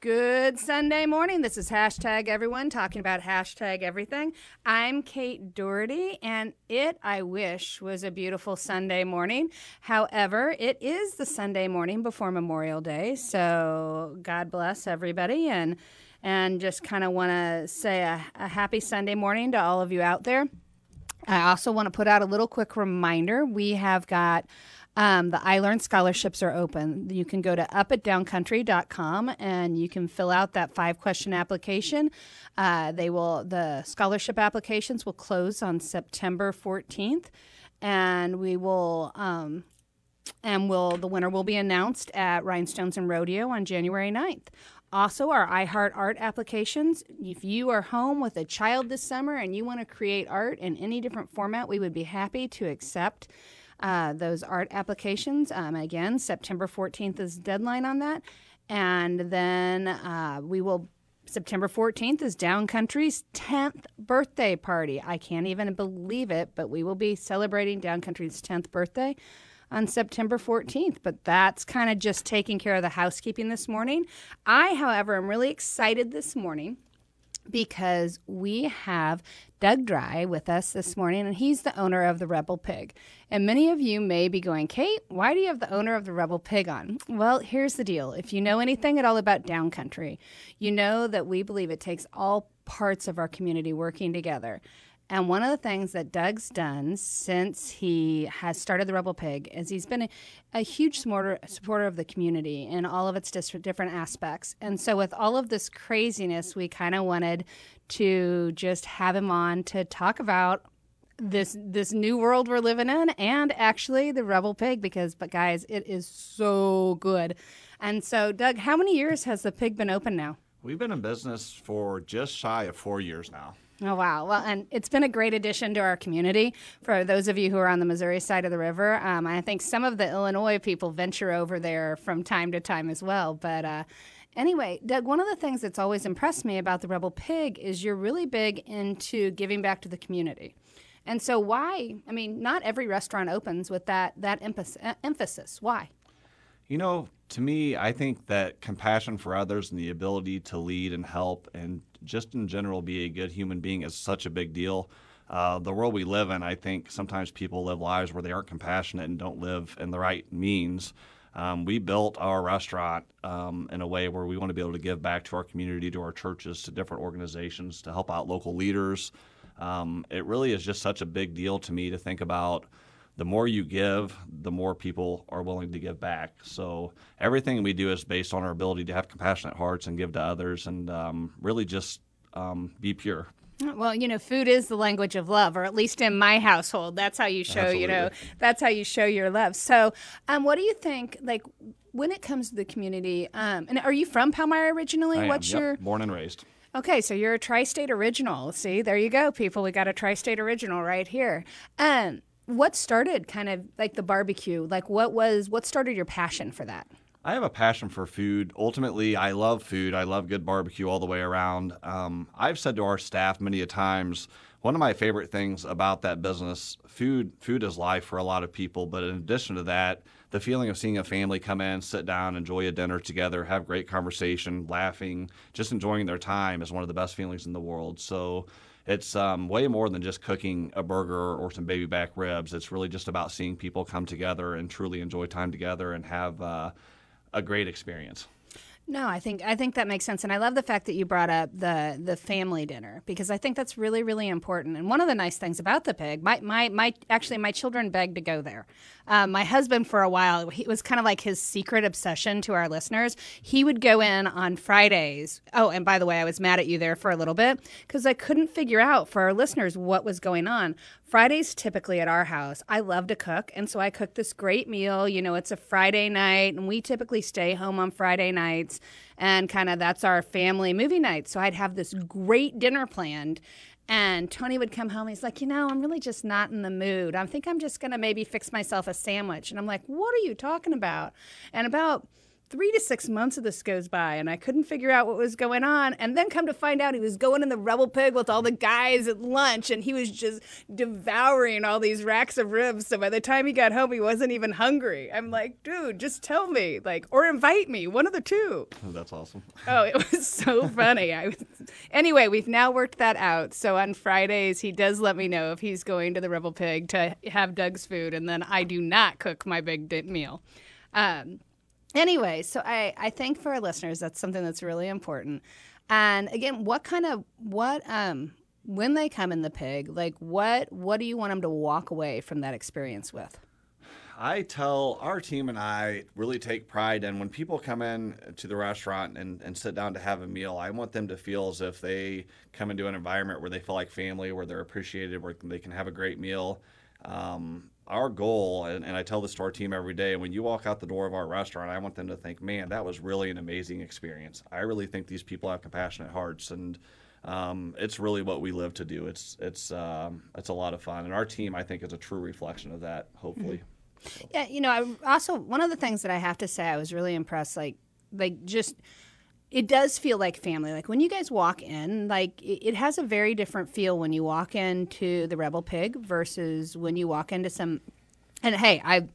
Good Sunday morning. This is hashtag everyone talking about hashtag everything. I'm Kate Doherty, and it, I wish, was a beautiful Sunday morning. However, it is the Sunday morning before Memorial Day, so God bless everybody, and and just kind of want to say a, a happy Sunday morning to all of you out there. I also want to put out a little quick reminder. We have got um, the I Learn scholarships are open. You can go to upatdowncountry.com and you can fill out that five question application. Uh, they will the scholarship applications will close on September 14th, and we will. Um, and will the winner will be announced at Rhinestones and Rodeo on January 9th. Also, our iHeart Art applications. If you are home with a child this summer and you want to create art in any different format, we would be happy to accept uh, those art applications. Um, again, September 14th is deadline on that. And then uh, we will, September 14th is Downcountry's 10th birthday party. I can't even believe it, but we will be celebrating Downcountry's 10th birthday on September 14th. But that's kind of just taking care of the housekeeping this morning. I, however, am really excited this morning because we have Doug Dry with us this morning, and he's the owner of the Rebel Pig. And many of you may be going, Kate, why do you have the owner of the Rebel Pig on? Well, here's the deal. If you know anything at all about downcountry, you know that we believe it takes all parts of our community working together. And one of the things that Doug's done since he has started the Rebel Pig is he's been a, a huge supporter, supporter of the community in all of its dis- different aspects. And so, with all of this craziness, we kind of wanted to just have him on to talk about this this new world we're living in and actually the Rebel Pig because but guys, it is so good. And so, Doug, how many years has the pig been open now? We've been in business for just shy of four years now. Oh, wow. Well, and it's been a great addition to our community for those of you who are on the Missouri side of the river. Um, I think some of the Illinois people venture over there from time to time as well. But uh, anyway, Doug, one of the things that's always impressed me about the Rebel Pig is you're really big into giving back to the community. And so, why? I mean, not every restaurant opens with that, that emphasis. Why? You know, to me, I think that compassion for others and the ability to lead and help and just in general be a good human being is such a big deal. Uh, the world we live in, I think sometimes people live lives where they aren't compassionate and don't live in the right means. Um, we built our restaurant um, in a way where we want to be able to give back to our community, to our churches, to different organizations, to help out local leaders. Um, it really is just such a big deal to me to think about the more you give, the more people are willing to give back. So everything we do is based on our ability to have compassionate hearts and give to others, and um, really just um, be pure. Well, you know, food is the language of love, or at least in my household, that's how you show. Absolutely. You know, that's how you show your love. So, um, what do you think? Like, when it comes to the community, um, and are you from Palmyra originally? I What's am, yep. your born and raised? Okay, so you're a tri-state original. See, there you go, people. We got a tri-state original right here. Um, what started kind of like the barbecue? Like what was what started your passion for that? I have a passion for food. Ultimately, I love food. I love good barbecue all the way around. Um, I've said to our staff many a times, one of my favorite things about that business, food, food is life for a lot of people. But in addition to that, the feeling of seeing a family come in, sit down, enjoy a dinner together, have great conversation, laughing, just enjoying their time is one of the best feelings in the world. So it's um, way more than just cooking a burger or some baby back ribs. It's really just about seeing people come together and truly enjoy time together and have uh, a great experience. No, I think I think that makes sense, and I love the fact that you brought up the the family dinner because I think that's really really important. And one of the nice things about the pig, my my, my actually my children begged to go there. Um, my husband for a while, it was kind of like his secret obsession to our listeners. He would go in on Fridays. Oh, and by the way, I was mad at you there for a little bit because I couldn't figure out for our listeners what was going on. Fridays typically at our house, I love to cook, and so I cook this great meal. You know, it's a Friday night, and we typically stay home on Friday nights, and kind of that's our family movie night. So I'd have this great dinner planned. And Tony would come home. He's like, you know, I'm really just not in the mood. I think I'm just going to maybe fix myself a sandwich. And I'm like, what are you talking about? And about three to six months of this goes by and I couldn't figure out what was going on. And then come to find out he was going in the Rebel Pig with all the guys at lunch and he was just devouring all these racks of ribs. So by the time he got home, he wasn't even hungry. I'm like, dude, just tell me, like, or invite me, one of the two. That's awesome. Oh, it was so funny. I was, anyway, we've now worked that out. So on Fridays, he does let me know if he's going to the Rebel Pig to have Doug's food, and then I do not cook my big meal. Um, anyway, so I, I think for our listeners, that's something that's really important. And again, what kind of what um when they come in the pig, like what what do you want them to walk away from that experience with? I tell our team and I really take pride in when people come in to the restaurant and, and sit down to have a meal. I want them to feel as if they come into an environment where they feel like family, where they're appreciated, where they can have a great meal. Um, our goal, and, and I tell this to our team every day, when you walk out the door of our restaurant, I want them to think, man, that was really an amazing experience. I really think these people have compassionate hearts and um, it's really what we live to do. It's it's um, it's a lot of fun, and our team I think is a true reflection of that. Hopefully. Yeah, you know, I also one of the things that I have to say I was really impressed like like just it does feel like family. Like when you guys walk in, like it, has a very different feel when you walk into the Rebel Pig versus when you walk into some and hey, I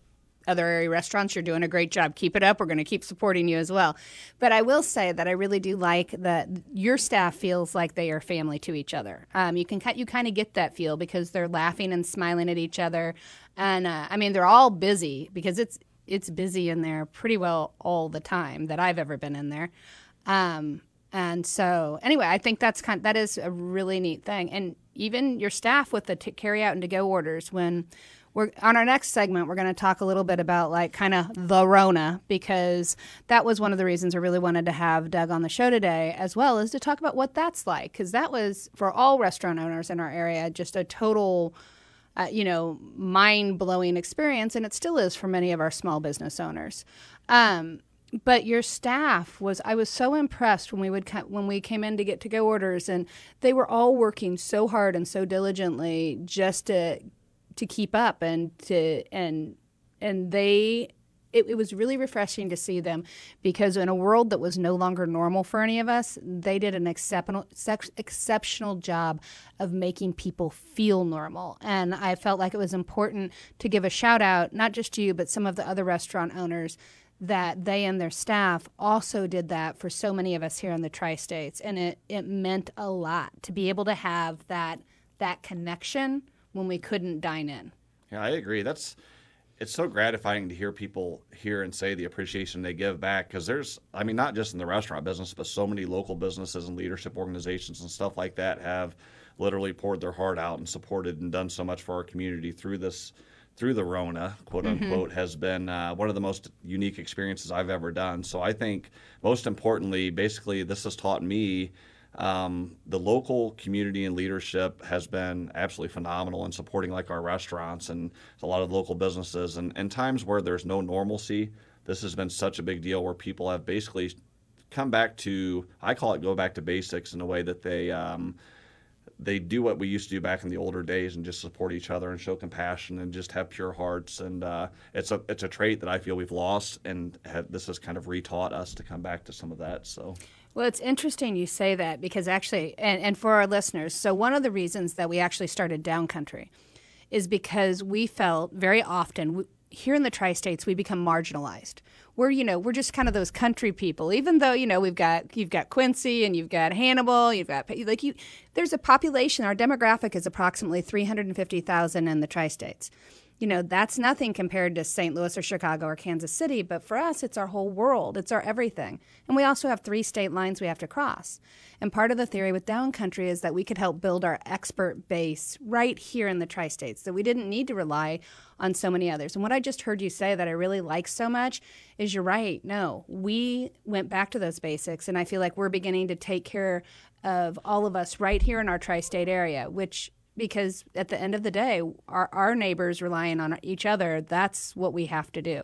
other area restaurants, you're doing a great job. Keep it up. We're going to keep supporting you as well. But I will say that I really do like that your staff feels like they are family to each other. Um, you can you kind of get that feel because they're laughing and smiling at each other, and uh, I mean they're all busy because it's it's busy in there pretty well all the time that I've ever been in there. Um, and so, anyway, I think that's kind Of, that is a really neat thing. And even your staff with the t- carry out and to go orders when we're on our next segment we're going to talk a little bit about like kind of the rona because that was one of the reasons i really wanted to have doug on the show today as well as to talk about what that's like because that was for all restaurant owners in our area just a total uh, you know mind-blowing experience and it still is for many of our small business owners um, but your staff was i was so impressed when we would when we came in to get to go orders and they were all working so hard and so diligently just to to keep up and to and and they it, it, was really refreshing to see them because in a world that was no longer normal for any of us, they did an exceptional exceptional job of making people feel normal. And I felt like it was important to give a shout out, not just to you, but some of the other restaurant owners that they and their staff also did that for so many of us here in the tri-states and it, it meant a lot to be able to have that that connection when we couldn't dine in. Yeah, I agree. That's it's so gratifying to hear people hear and say the appreciation they give back because there's I mean not just in the restaurant business but so many local businesses and leadership organizations and stuff like that have literally poured their heart out and supported and done so much for our community through this through the Rona, quote unquote, mm-hmm. has been uh, one of the most unique experiences I've ever done. So I think most importantly, basically, this has taught me um, the local community and leadership has been absolutely phenomenal in supporting like our restaurants and a lot of local businesses. And, and times where there's no normalcy, this has been such a big deal where people have basically come back to I call it go back to basics in a way that they um, they do what we used to do back in the older days and just support each other and show compassion and just have pure hearts and uh, it's a it's a trait that I feel we've lost and have, this has kind of retaught us to come back to some of that so. Well, it's interesting you say that because actually, and, and for our listeners, so one of the reasons that we actually started Downcountry is because we felt very often we, here in the tri-states we become marginalized. We're you know we're just kind of those country people, even though you know we've got you've got Quincy and you've got Hannibal, you've got like you. There's a population. Our demographic is approximately three hundred and fifty thousand in the tri-states you know, that's nothing compared to St. Louis or Chicago or Kansas City, but for us, it's our whole world. It's our everything. And we also have three state lines we have to cross. And part of the theory with Downcountry is that we could help build our expert base right here in the tri states, that we didn't need to rely on so many others. And what I just heard you say that I really like so much is you're right. No, we went back to those basics, and I feel like we're beginning to take care of all of us right here in our tri state area, which because at the end of the day, our, our neighbors relying on each other, that's what we have to do.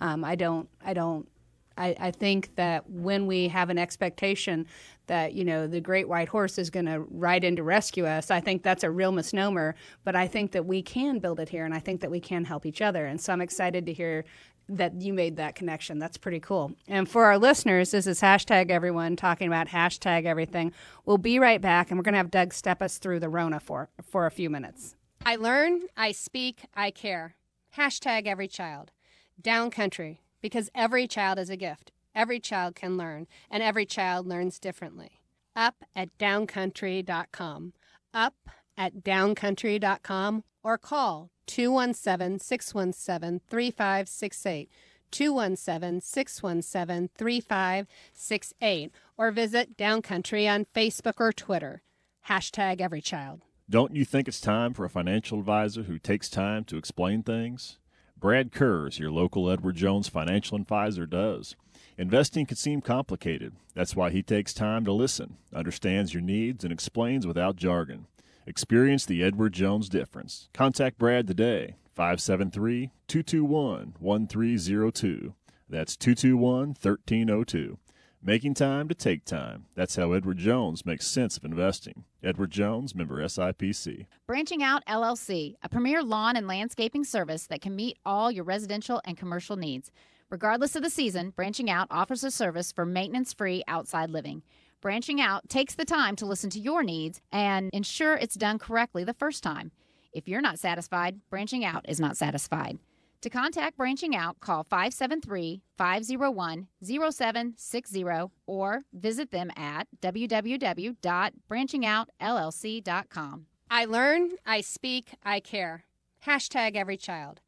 Um, I don't, I don't, I, I think that when we have an expectation that, you know, the great white horse is going to ride in to rescue us, I think that's a real misnomer. But I think that we can build it here and I think that we can help each other. And so I'm excited to hear that you made that connection. That's pretty cool. And for our listeners, this is hashtag everyone talking about hashtag everything. We'll be right back, and we're going to have Doug step us through the Rona for for a few minutes. I learn, I speak, I care. Hashtag every child. Down country, because every child is a gift. Every child can learn, and every child learns differently. Up at downcountry.com. Up at downcountry.com or call 217 617 3568. 217 617 3568 or visit Downcountry on Facebook or Twitter. Hashtag every child. Don't you think it's time for a financial advisor who takes time to explain things? Brad Kurz, your local Edward Jones financial advisor, does. Investing can seem complicated. That's why he takes time to listen, understands your needs, and explains without jargon. Experience the Edward Jones difference. Contact Brad today, 573 221 1302. That's 221 1302. Making time to take time. That's how Edward Jones makes sense of investing. Edward Jones, member SIPC. Branching Out LLC, a premier lawn and landscaping service that can meet all your residential and commercial needs. Regardless of the season, Branching Out offers a service for maintenance free outside living. Branching Out takes the time to listen to your needs and ensure it's done correctly the first time. If you're not satisfied, Branching Out is not satisfied. To contact Branching Out, call 573 501 0760 or visit them at www.branchingoutllc.com. I learn, I speak, I care. Hashtag every child.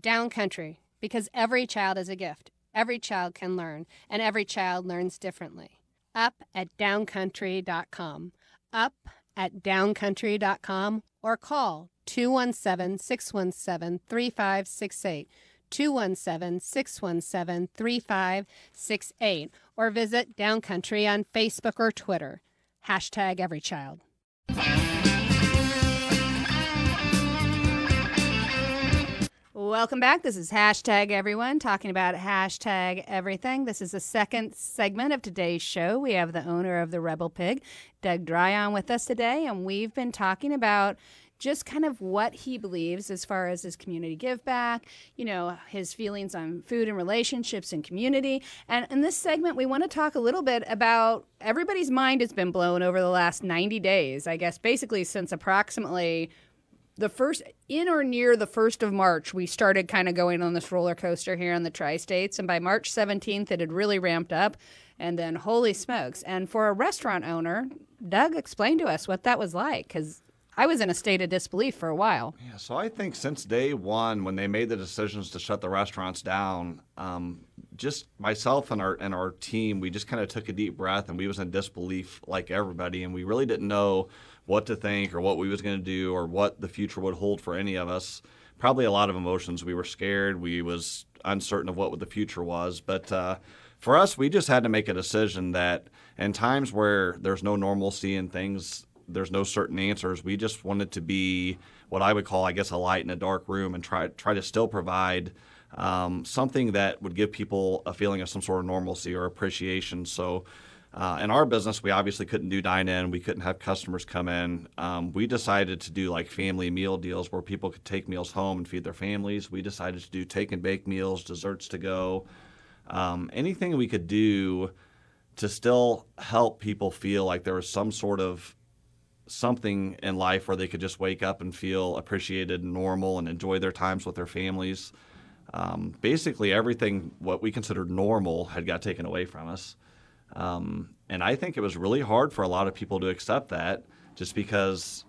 Down country, because every child is a gift. Every child can learn, and every child learns differently. Up at downcountry.com. Up at downcountry.com or call 217 617 3568. 217 617 3568 or visit Downcountry on Facebook or Twitter. Hashtag every child. Welcome back. This is hashtag everyone talking about hashtag everything. This is the second segment of today's show. We have the owner of the Rebel Pig, Doug Dryon, with us today, and we've been talking about just kind of what he believes as far as his community give back, you know, his feelings on food and relationships and community. And in this segment, we want to talk a little bit about everybody's mind has been blown over the last 90 days, I guess, basically since approximately the first in or near the first of March, we started kind of going on this roller coaster here in the tri states. And by March 17th, it had really ramped up. And then, holy smokes. And for a restaurant owner, Doug explained to us what that was like because I was in a state of disbelief for a while. Yeah, so I think since day one, when they made the decisions to shut the restaurants down, um, just myself and our and our team, we just kind of took a deep breath and we was in disbelief like everybody, and we really didn't know what to think or what we was going to do or what the future would hold for any of us. Probably a lot of emotions. We were scared. We was uncertain of what the future was, but. Uh, for us, we just had to make a decision that in times where there's no normalcy and things there's no certain answers. We just wanted to be what I would call, I guess, a light in a dark room and try try to still provide um, something that would give people a feeling of some sort of normalcy or appreciation. So. Uh, in our business, we obviously couldn't do dine in. We couldn't have customers come in. Um, we decided to do like family meal deals where people could take meals home and feed their families. We decided to do take and bake meals, desserts to go, um, anything we could do to still help people feel like there was some sort of something in life where they could just wake up and feel appreciated and normal and enjoy their times with their families. Um, basically, everything what we considered normal had got taken away from us. Um, and I think it was really hard for a lot of people to accept that just because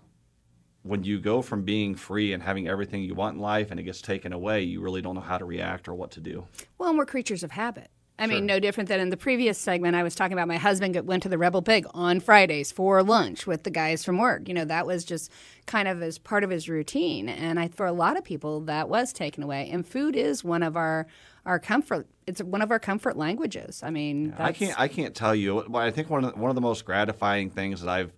when you go from being free and having everything you want in life and it gets taken away, you really don't know how to react or what to do. Well, and we're creatures of habit. I Sure. mean, no different than in the previous segment. I was talking about my husband went to the Rebel Pig on Fridays for lunch with the guys from work. You know, that was just kind of as part of his routine. And I, for a lot of people, that was taken away. And food is one of our our comfort. It's one of our comfort languages. I mean, I can't. I can't tell you. But I think one of the, one of the most gratifying things that I've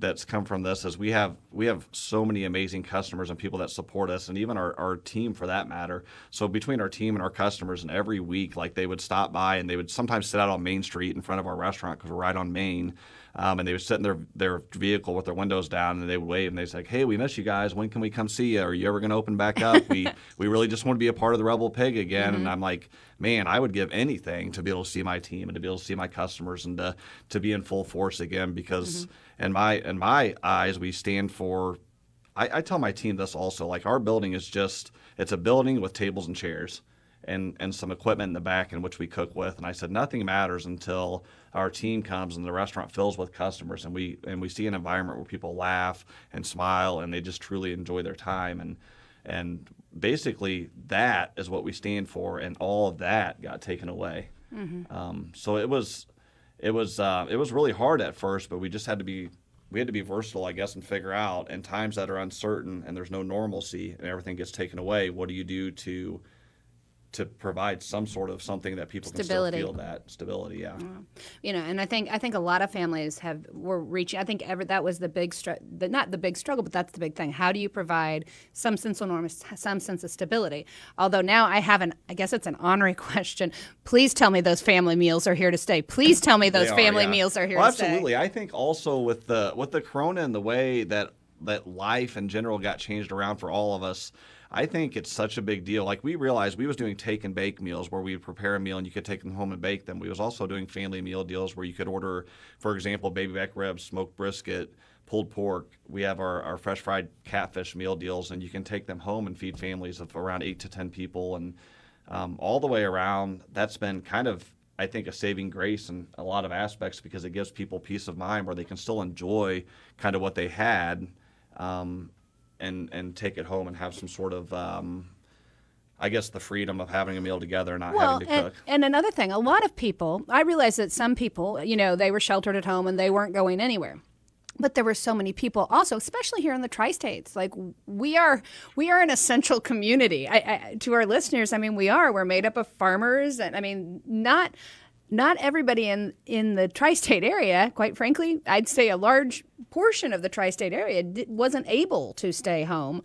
that's come from this is we have we have so many amazing customers and people that support us, and even our, our team for that matter. So between our team and our customers, and every week, like they would stop by and they would sometimes sit out on Main Street in front of our restaurant because we're right on Main. Um, and they would sit in their, their vehicle with their windows down and they would wave and they'd say, Hey, we miss you guys. When can we come see you? Are you ever going to open back up? we, we really just want to be a part of the Rebel Pig again. And I'm like, man, I would give anything to be able to see my team and to be able to see my customers and to, to be in full force again because in my in my eyes we stand for I, I tell my team this also like our building is just it's a building with tables and chairs and and some equipment in the back in which we cook with. And I said nothing matters until our team comes and the restaurant fills with customers. And we and we see an environment where people laugh and smile and they just truly enjoy their time. And and basically that is what we stand for and all of that got taken away. Um, so it was it was uh, it was really hard at first, but we just had to be we had to be versatile, I guess, and figure out in times that are uncertain and there's no normalcy and everything gets taken away. What do you do to to provide some sort of something that people Stability. can still feel that stability? Yeah. you know and i think i think a lot of families have were reaching i think ever that was the big str- the, not the big struggle but that's the big thing how do you provide some sense of norm some sense of stability although now i have an i guess it's an honorary question please tell me those family meals are here to stay please tell me those are, family yeah. meals are here well, to stay absolutely. I think also with the with the corona and the way that that life in general got changed around for all of us. I think it's such a big deal. Like we realized we was doing take and bake meals where we would prepare a meal and you could take them home and bake them. We was also doing family meal deals where you could order, for example, baby back ribs, smoked brisket, pulled pork. We have our, our fresh fried catfish meal deals and you can take them home and feed families of around eight to ten people and um, all the way around. That's been kind of I think a saving grace in a lot of aspects because it gives people peace of mind where they can still enjoy kind of what they had um, and and take it home and have some sort of um, I guess the freedom of having a meal together and not well, having to and, cook. and another thing, a lot of people, I realize that some people, you know, they were sheltered at home and they weren't going anywhere. But there were so many people also, especially here in the tri-states. Like we are, we are an essential community. I, I, to our listeners, I mean, we are. We're made up of farmers, and I mean, not not everybody in in the tri-state area. Quite frankly, I'd say a large portion of the tri-state area di- wasn't able to stay home.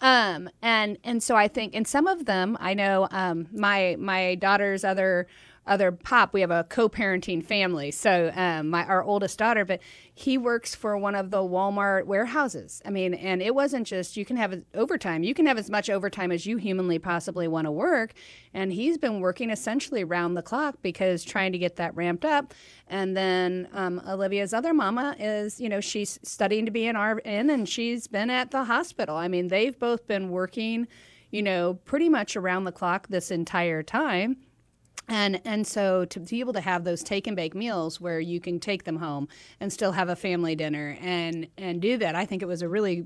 Um, and and so I think, and some of them, I know, um, my my daughter's other other pop. We have a co-parenting family, so um, my our oldest daughter, but he works for one of the Walmart warehouses. I mean, and it wasn't just you can have overtime. You can have as much overtime as you humanly possibly want to work, and he's been working essentially round the clock because trying to get that ramped up. And then um, Olivia's other mama is, you know, she's studying to be an RN, and she's been at the hospital. I mean, they've both been working, you know, pretty much around the clock this entire time. And and so to be able to have those take and bake meals where you can take them home and still have a family dinner and and do that, I think it was a really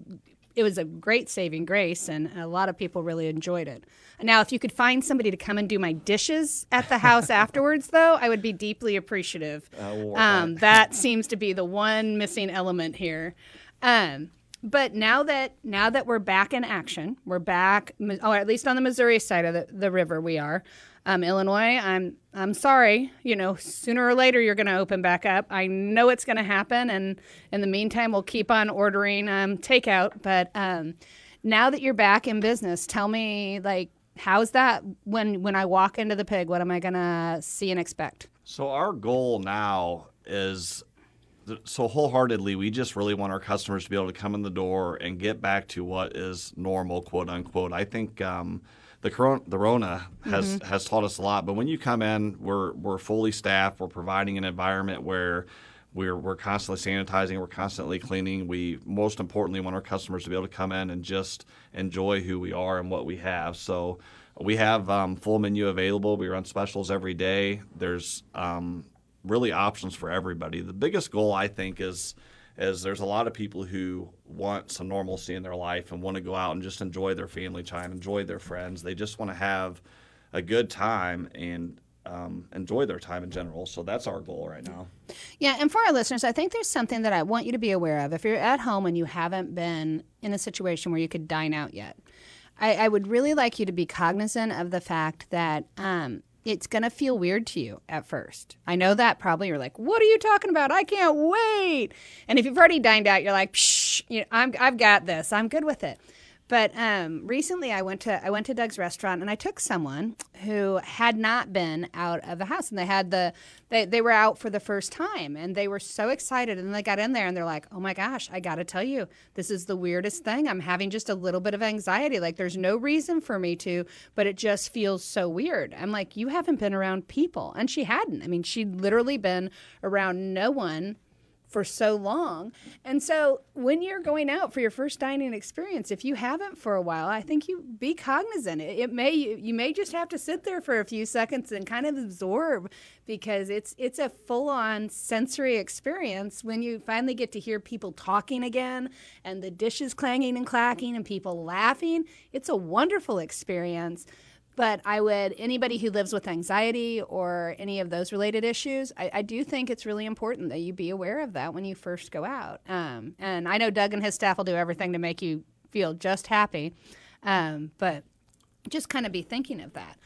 it was a great saving grace and a lot of people really enjoyed it. Now, if you could find somebody to come and do my dishes at the house afterwards, though, I would be deeply appreciative. on um, that seems to be the one missing element here. Um, but now that now that we're back in action, we're back, or at least on the Missouri side of the, the river, we are. Um, Illinois, I'm I'm sorry. You know, sooner or later you're going to open back up. I know it's going to happen, and in the meantime, we'll keep on ordering um, takeout. But um, now that you're back in business, tell me like how's that when when I walk into the pig? What am I going to see and expect? So our goal now is so wholeheartedly we just really want our customers to be able to come in the door and get back to what is normal, quote unquote. I think um, the corona, the Rona has has taught us a lot. But when you come in, we're we're fully staffed. We're providing an environment where we're we're constantly sanitizing. We're constantly cleaning. We most importantly want our customers to be able to come in and just enjoy who we are and what we have. So. We have um, full menu available. We run specials every day. There's um, really options for everybody. The biggest goal I think is is there's a lot of people who want some normalcy in their life and want to go out and just enjoy their family time, enjoy their friends. They just want to have a good time and um, enjoy their time in general. So that's our goal right now. Yeah, and for our listeners, I think there's something that I want you to be aware of. If you're at home and you haven't been in a situation where you could dine out yet, I, I would really like you to be cognizant of the fact that um, it's going to feel weird to you at first. I know that probably you're like, "What are you talking about? I can't wait." And if you've already dined out, you're like, Psh, you know, I'm, "I've got this. I'm good with it." But um, recently, I went to I went to Doug's restaurant and I took someone who had not been out of the house, and they had the they they were out for the first time, and they were so excited, and they got in there and they're like, "Oh my gosh, I got to tell you, this is the weirdest thing. I'm having just a little bit of anxiety. Like there's no reason for me to, but it just feels so weird." I'm like, "You haven't been around people," and she hadn't. I mean, she'd literally been around no one for so long. And so when you're going out for your first dining experience, if you haven't for a while, I think you be cognizant. It, it may you may just have to sit there for a few seconds and kind of absorb because it's it's a full-on sensory experience when you finally get to hear people talking again and the dishes clanging and clacking and people laughing. It's a wonderful experience. But I would, anybody who lives with anxiety or any of those related issues, I, I do think it's really important that you be aware of that when you first go out. Um, and I know Doug and his staff will do everything to make you feel just happy. Um, but just kind of be thinking of that.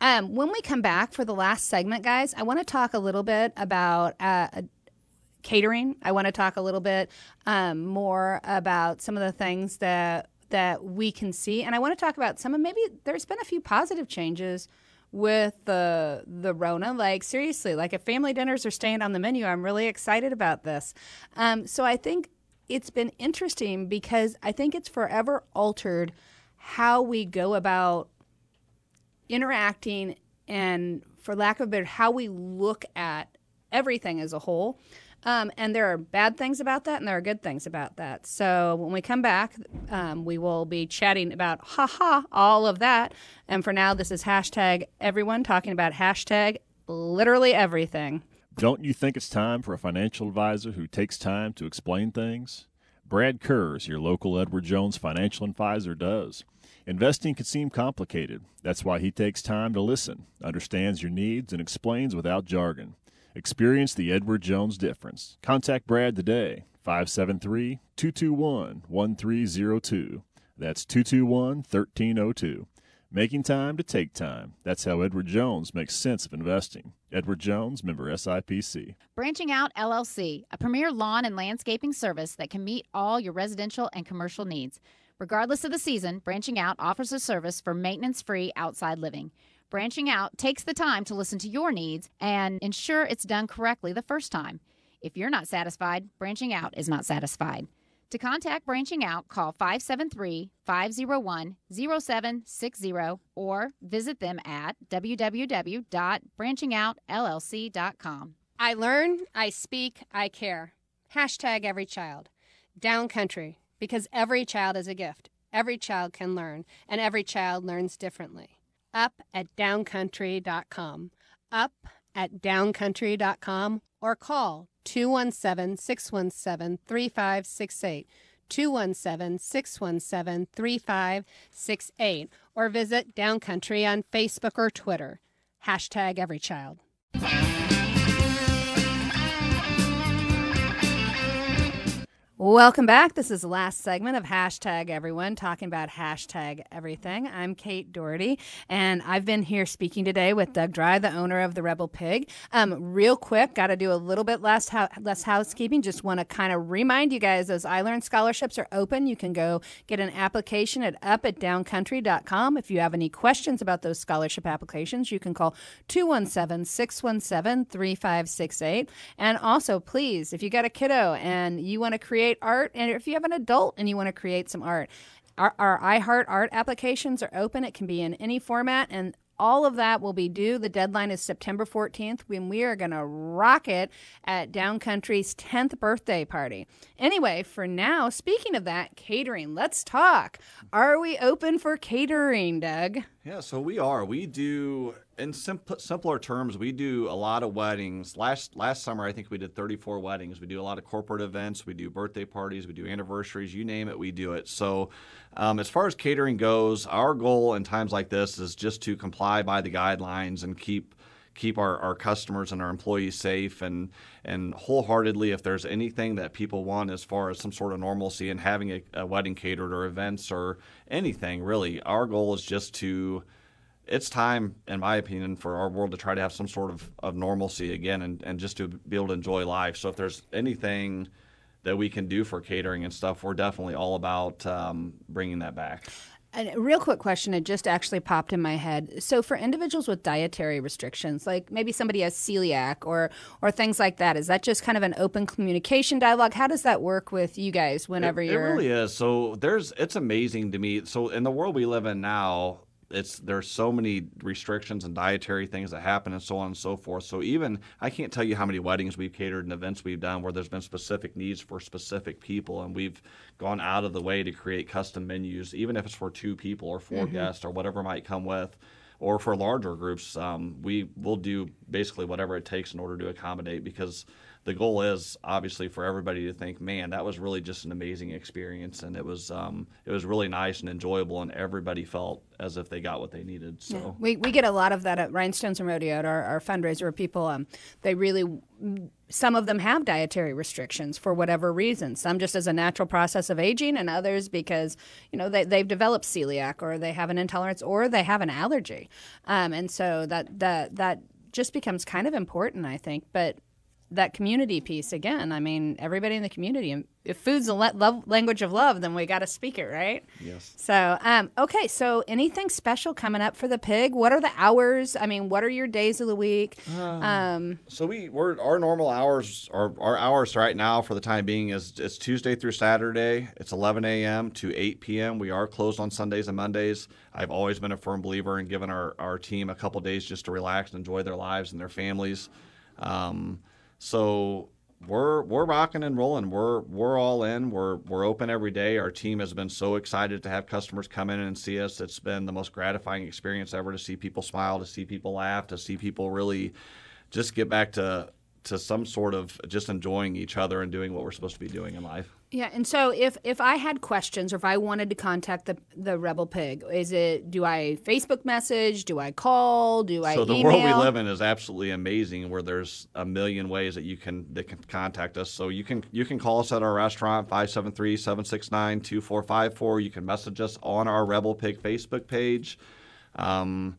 Um, when we come back for the last segment, guys, I want to talk a little bit about uh, catering. I want to talk a little bit um, more about some of the things that that we can see. And I want to talk about some of maybe there's been a few positive changes with the the Rona. Like seriously, like if family dinners are staying on the menu, I'm really excited about this. Um, so I think it's been interesting because I think it's forever altered how we go about interacting and, for lack of a better, how we look at everything as a whole. Um, and there are bad things about that, and there are good things about that. So when we come back, um, we will be chatting about haha all of that. And for now, this is hashtag everyone talking about hashtag literally everything. Don't you think it's time for a financial advisor who takes time to explain things? Brad Kurz, your local Edward Jones financial advisor, does. Investing can seem complicated. That's why he takes time to listen, understands your needs, and explains without jargon. Experience the Edward Jones difference. Contact Brad today, 573 221 1302. That's 221 1302. Making time to take time. That's how Edward Jones makes sense of investing. Edward Jones, member SIPC. Branching Out LLC, a premier lawn and landscaping service that can meet all your residential and commercial needs. Regardless of the season, Branching Out offers a service for maintenance free outside living. Branching Out takes the time to listen to your needs and ensure it's done correctly the first time. If you're not satisfied, Branching Out is not satisfied. To contact Branching Out, call 573 501 0760 or visit them at www.branchingoutllc.com. I learn, I speak, I care. Hashtag every child. Down country, because every child is a gift. Every child can learn, and every child learns differently up at downcountry.com. Up at downcountry.com or call 217 617 3568. 217 617 3568 or visit Downcountry on Facebook or Twitter. Hashtag every child. Welcome back. This is the last segment of Hashtag Everyone, talking about hashtag everything. I'm Kate Doherty, and I've been here speaking today with Doug Dry, the owner of the Rebel Pig. Um, real quick, got to do a little bit less ho- less housekeeping. Just want to kind of remind you guys those iLearn scholarships are open. You can go get an application at up at downcountry.com. If you have any questions about those scholarship applications, you can call 217 617 3568. And also, please, if you got a kiddo and you want to create art, and if you have an adult and you want to create some art, our, our iHeart art applications are open. It can be in any format, and all of that will be due. The deadline is September 14th when we are going to rock it at Downcountry's 10th birthday party. Anyway, for now, speaking of that, catering, let's talk. Are we open for catering, Doug? Yeah, so we are. We do, in simp- simpler terms, we do a lot of weddings. Last last summer, I think we did 34 weddings. We do a lot of corporate events. We do birthday parties. We do anniversaries. You name it, we do it. So, um, as far as catering goes, our goal in times like this is just to comply by the guidelines and keep keep our, our customers and our employees safe and and wholeheartedly if there's anything that people want as far as some sort of normalcy and having a, a wedding catered or events or anything really our goal is just to it's time in my opinion for our world to try to have some sort of, of normalcy again and, and just to be able to enjoy life so if there's anything that we can do for catering and stuff, we're definitely all about um, bringing that back. A real quick question, it just actually popped in my head. So, for individuals with dietary restrictions, like maybe somebody has celiac or or things like that, is that just kind of an open communication dialogue? How does that work with you guys whenever it, you're? It really is. So there's it's amazing to me. So in the world we live in now, it's there's so many restrictions and dietary things that happen and so on and so forth. So even I can't tell you how many weddings we've catered and events we've done where there's been specific needs for specific people, and we've gone out of the way to create custom menus, even if it's for two people or 4 Mm-hmm. guests or whatever might come with. Or for larger groups, um, we will do basically whatever it takes in order to accommodate because the goal is obviously for everybody to think, man, that was really just an amazing experience, and it was um, it was really nice and enjoyable, and everybody felt as if they got what they needed. So We, we get a lot of that at Rhinestones and Rodeo at our, our fundraiser people, um, they really, some of them have dietary restrictions for whatever reason. Some just as a natural process of aging, and others because, you know, they, they've developed celiac or they have an intolerance or they have an allergy. Um, and so that, that, that just becomes kind of important, I think. But that community piece again, I mean, everybody in the community, if food's the le- love, language of love, then we got to speak it, right? yes. So, um, okay, so anything special coming up for the pig? What are the hours? I mean, what are your days of the week? Um, So we we're our normal hours our, our hours right now for the time being is it's Tuesday through Saturday. It's 11 a.m. to 8 p.m. We are closed on Sundays and Mondays. I've always been a firm believer in giving our, our team a couple days just to relax and enjoy their lives and their families. Um, so we're we're rocking and rolling. We're we're all in. We're we're open every day. Our team has been so excited to have customers come in and see us. It's been the most gratifying experience ever to see people smile, to see people laugh, to see people really just get back to to some sort of just enjoying each other and doing what we're supposed to be doing in life. yeah, and so if if I had questions or if I wanted to contact the the Rebel Pig, is it do I Facebook message? Do I call? Do I so the email? world we live in is absolutely amazing where there's a million ways that you can that can contact us so you can you can call us at our restaurant 573-769-2454 you can message us on our rebel pig facebook page um,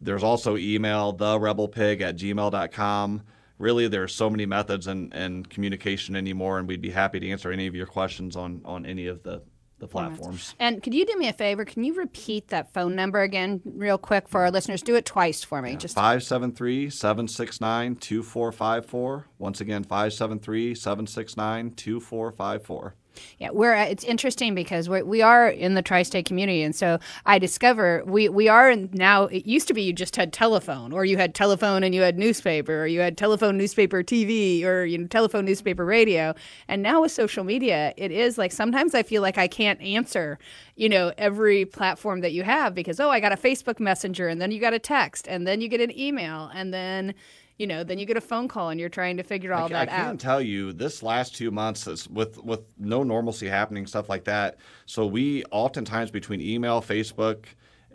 there's also email the rebel pig at gmail.com really there are so many methods and, and communication anymore and we'd be happy to answer any of your questions on on any of the the platforms And could you do me a favor? Can you repeat that phone number again, real quick, for our listeners? Do it twice for me. Just 573 769 2454. Once again, 573 769 2454. Yeah, we're uh, it's interesting because we're, we are in the tri-state community, and so I discover we we are now. It used to be you just had telephone, or you had telephone and you had newspaper, or you had telephone, newspaper, TV, or you know telephone, newspaper, radio, and now with social media, it is like sometimes I feel like I can't answer, you know, every platform that you have because oh, I got a Facebook Messenger, and then you got a text, and then you get an email, and then. You know, then you get a phone call and you're trying to figure all I, that I can out. tell you this last two months is with with no normalcy happening, stuff like that. So we oftentimes between email, Facebook,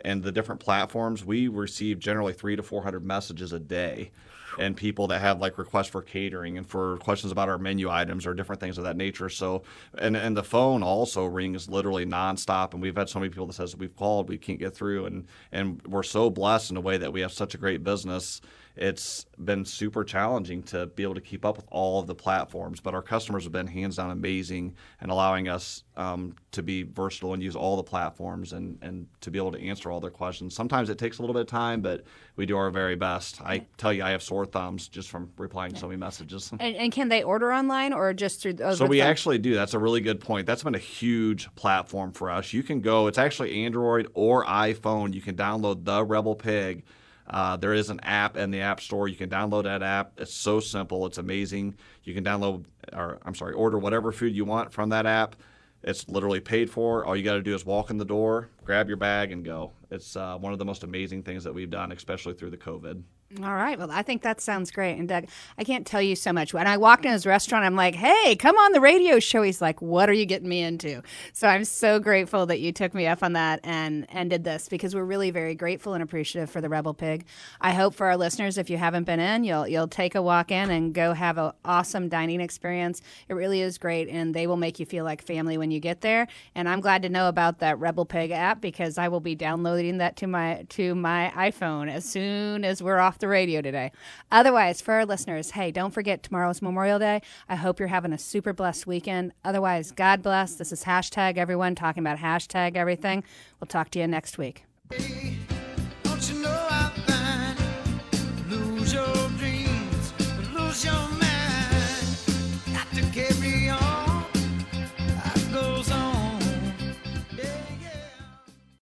and the different platforms, we receive generally three to four hundred messages a day. And people that have like requests for catering and for questions about our menu items or different things of that nature. So, and and the phone also rings literally nonstop. And we've had so many people that says we've called, we can't get through, and and we're so blessed in a way that we have such a great business it's been super challenging to be able to keep up with all of the platforms. But our customers have been hands down amazing and allowing us um, to be versatile and use all the platforms and, and to be able to answer all their questions. Sometimes it takes a little bit of time, but we do our very best. I tell you, I have sore thumbs just from replying to so many messages. And, and can they order online or just through? Oh, So we actually do. That's a really good point. That's been a huge platform for us. You can go. It's actually Android or iPhone. You can download the Rebel Pig. Uh, there is an app in the App Store. You can download that app. It's so simple. It's amazing. You can download, or I'm sorry, order whatever food you want from that app. It's literally paid for. All you got to do is walk in the door, grab your bag, and go. It's uh, one of the most amazing things that we've done, especially through the COVID. All right. Well, I think that sounds great. And Doug, I can't tell you so much. When I walked in his restaurant, I'm like, hey, come on the radio show. He's like, what are you getting me into? So I'm so grateful that you took me up on that and, did this because we're really very grateful and appreciative for the Rebel Pig. I hope for our listeners, if you haven't been in, you'll, you'll take a walk in and go have an awesome dining experience. It really is great. And they will make you feel like family when you get there. And I'm glad to know about that Rebel Pig app because I will be downloading that to my, to my iPhone as soon as we're off the the radio today. Otherwise, for our listeners, hey, don't forget tomorrow's Memorial Day. I hope you're having a super blessed weekend. Otherwise, God bless. This is hashtag everyone talking about hashtag everything. We'll talk to you next week.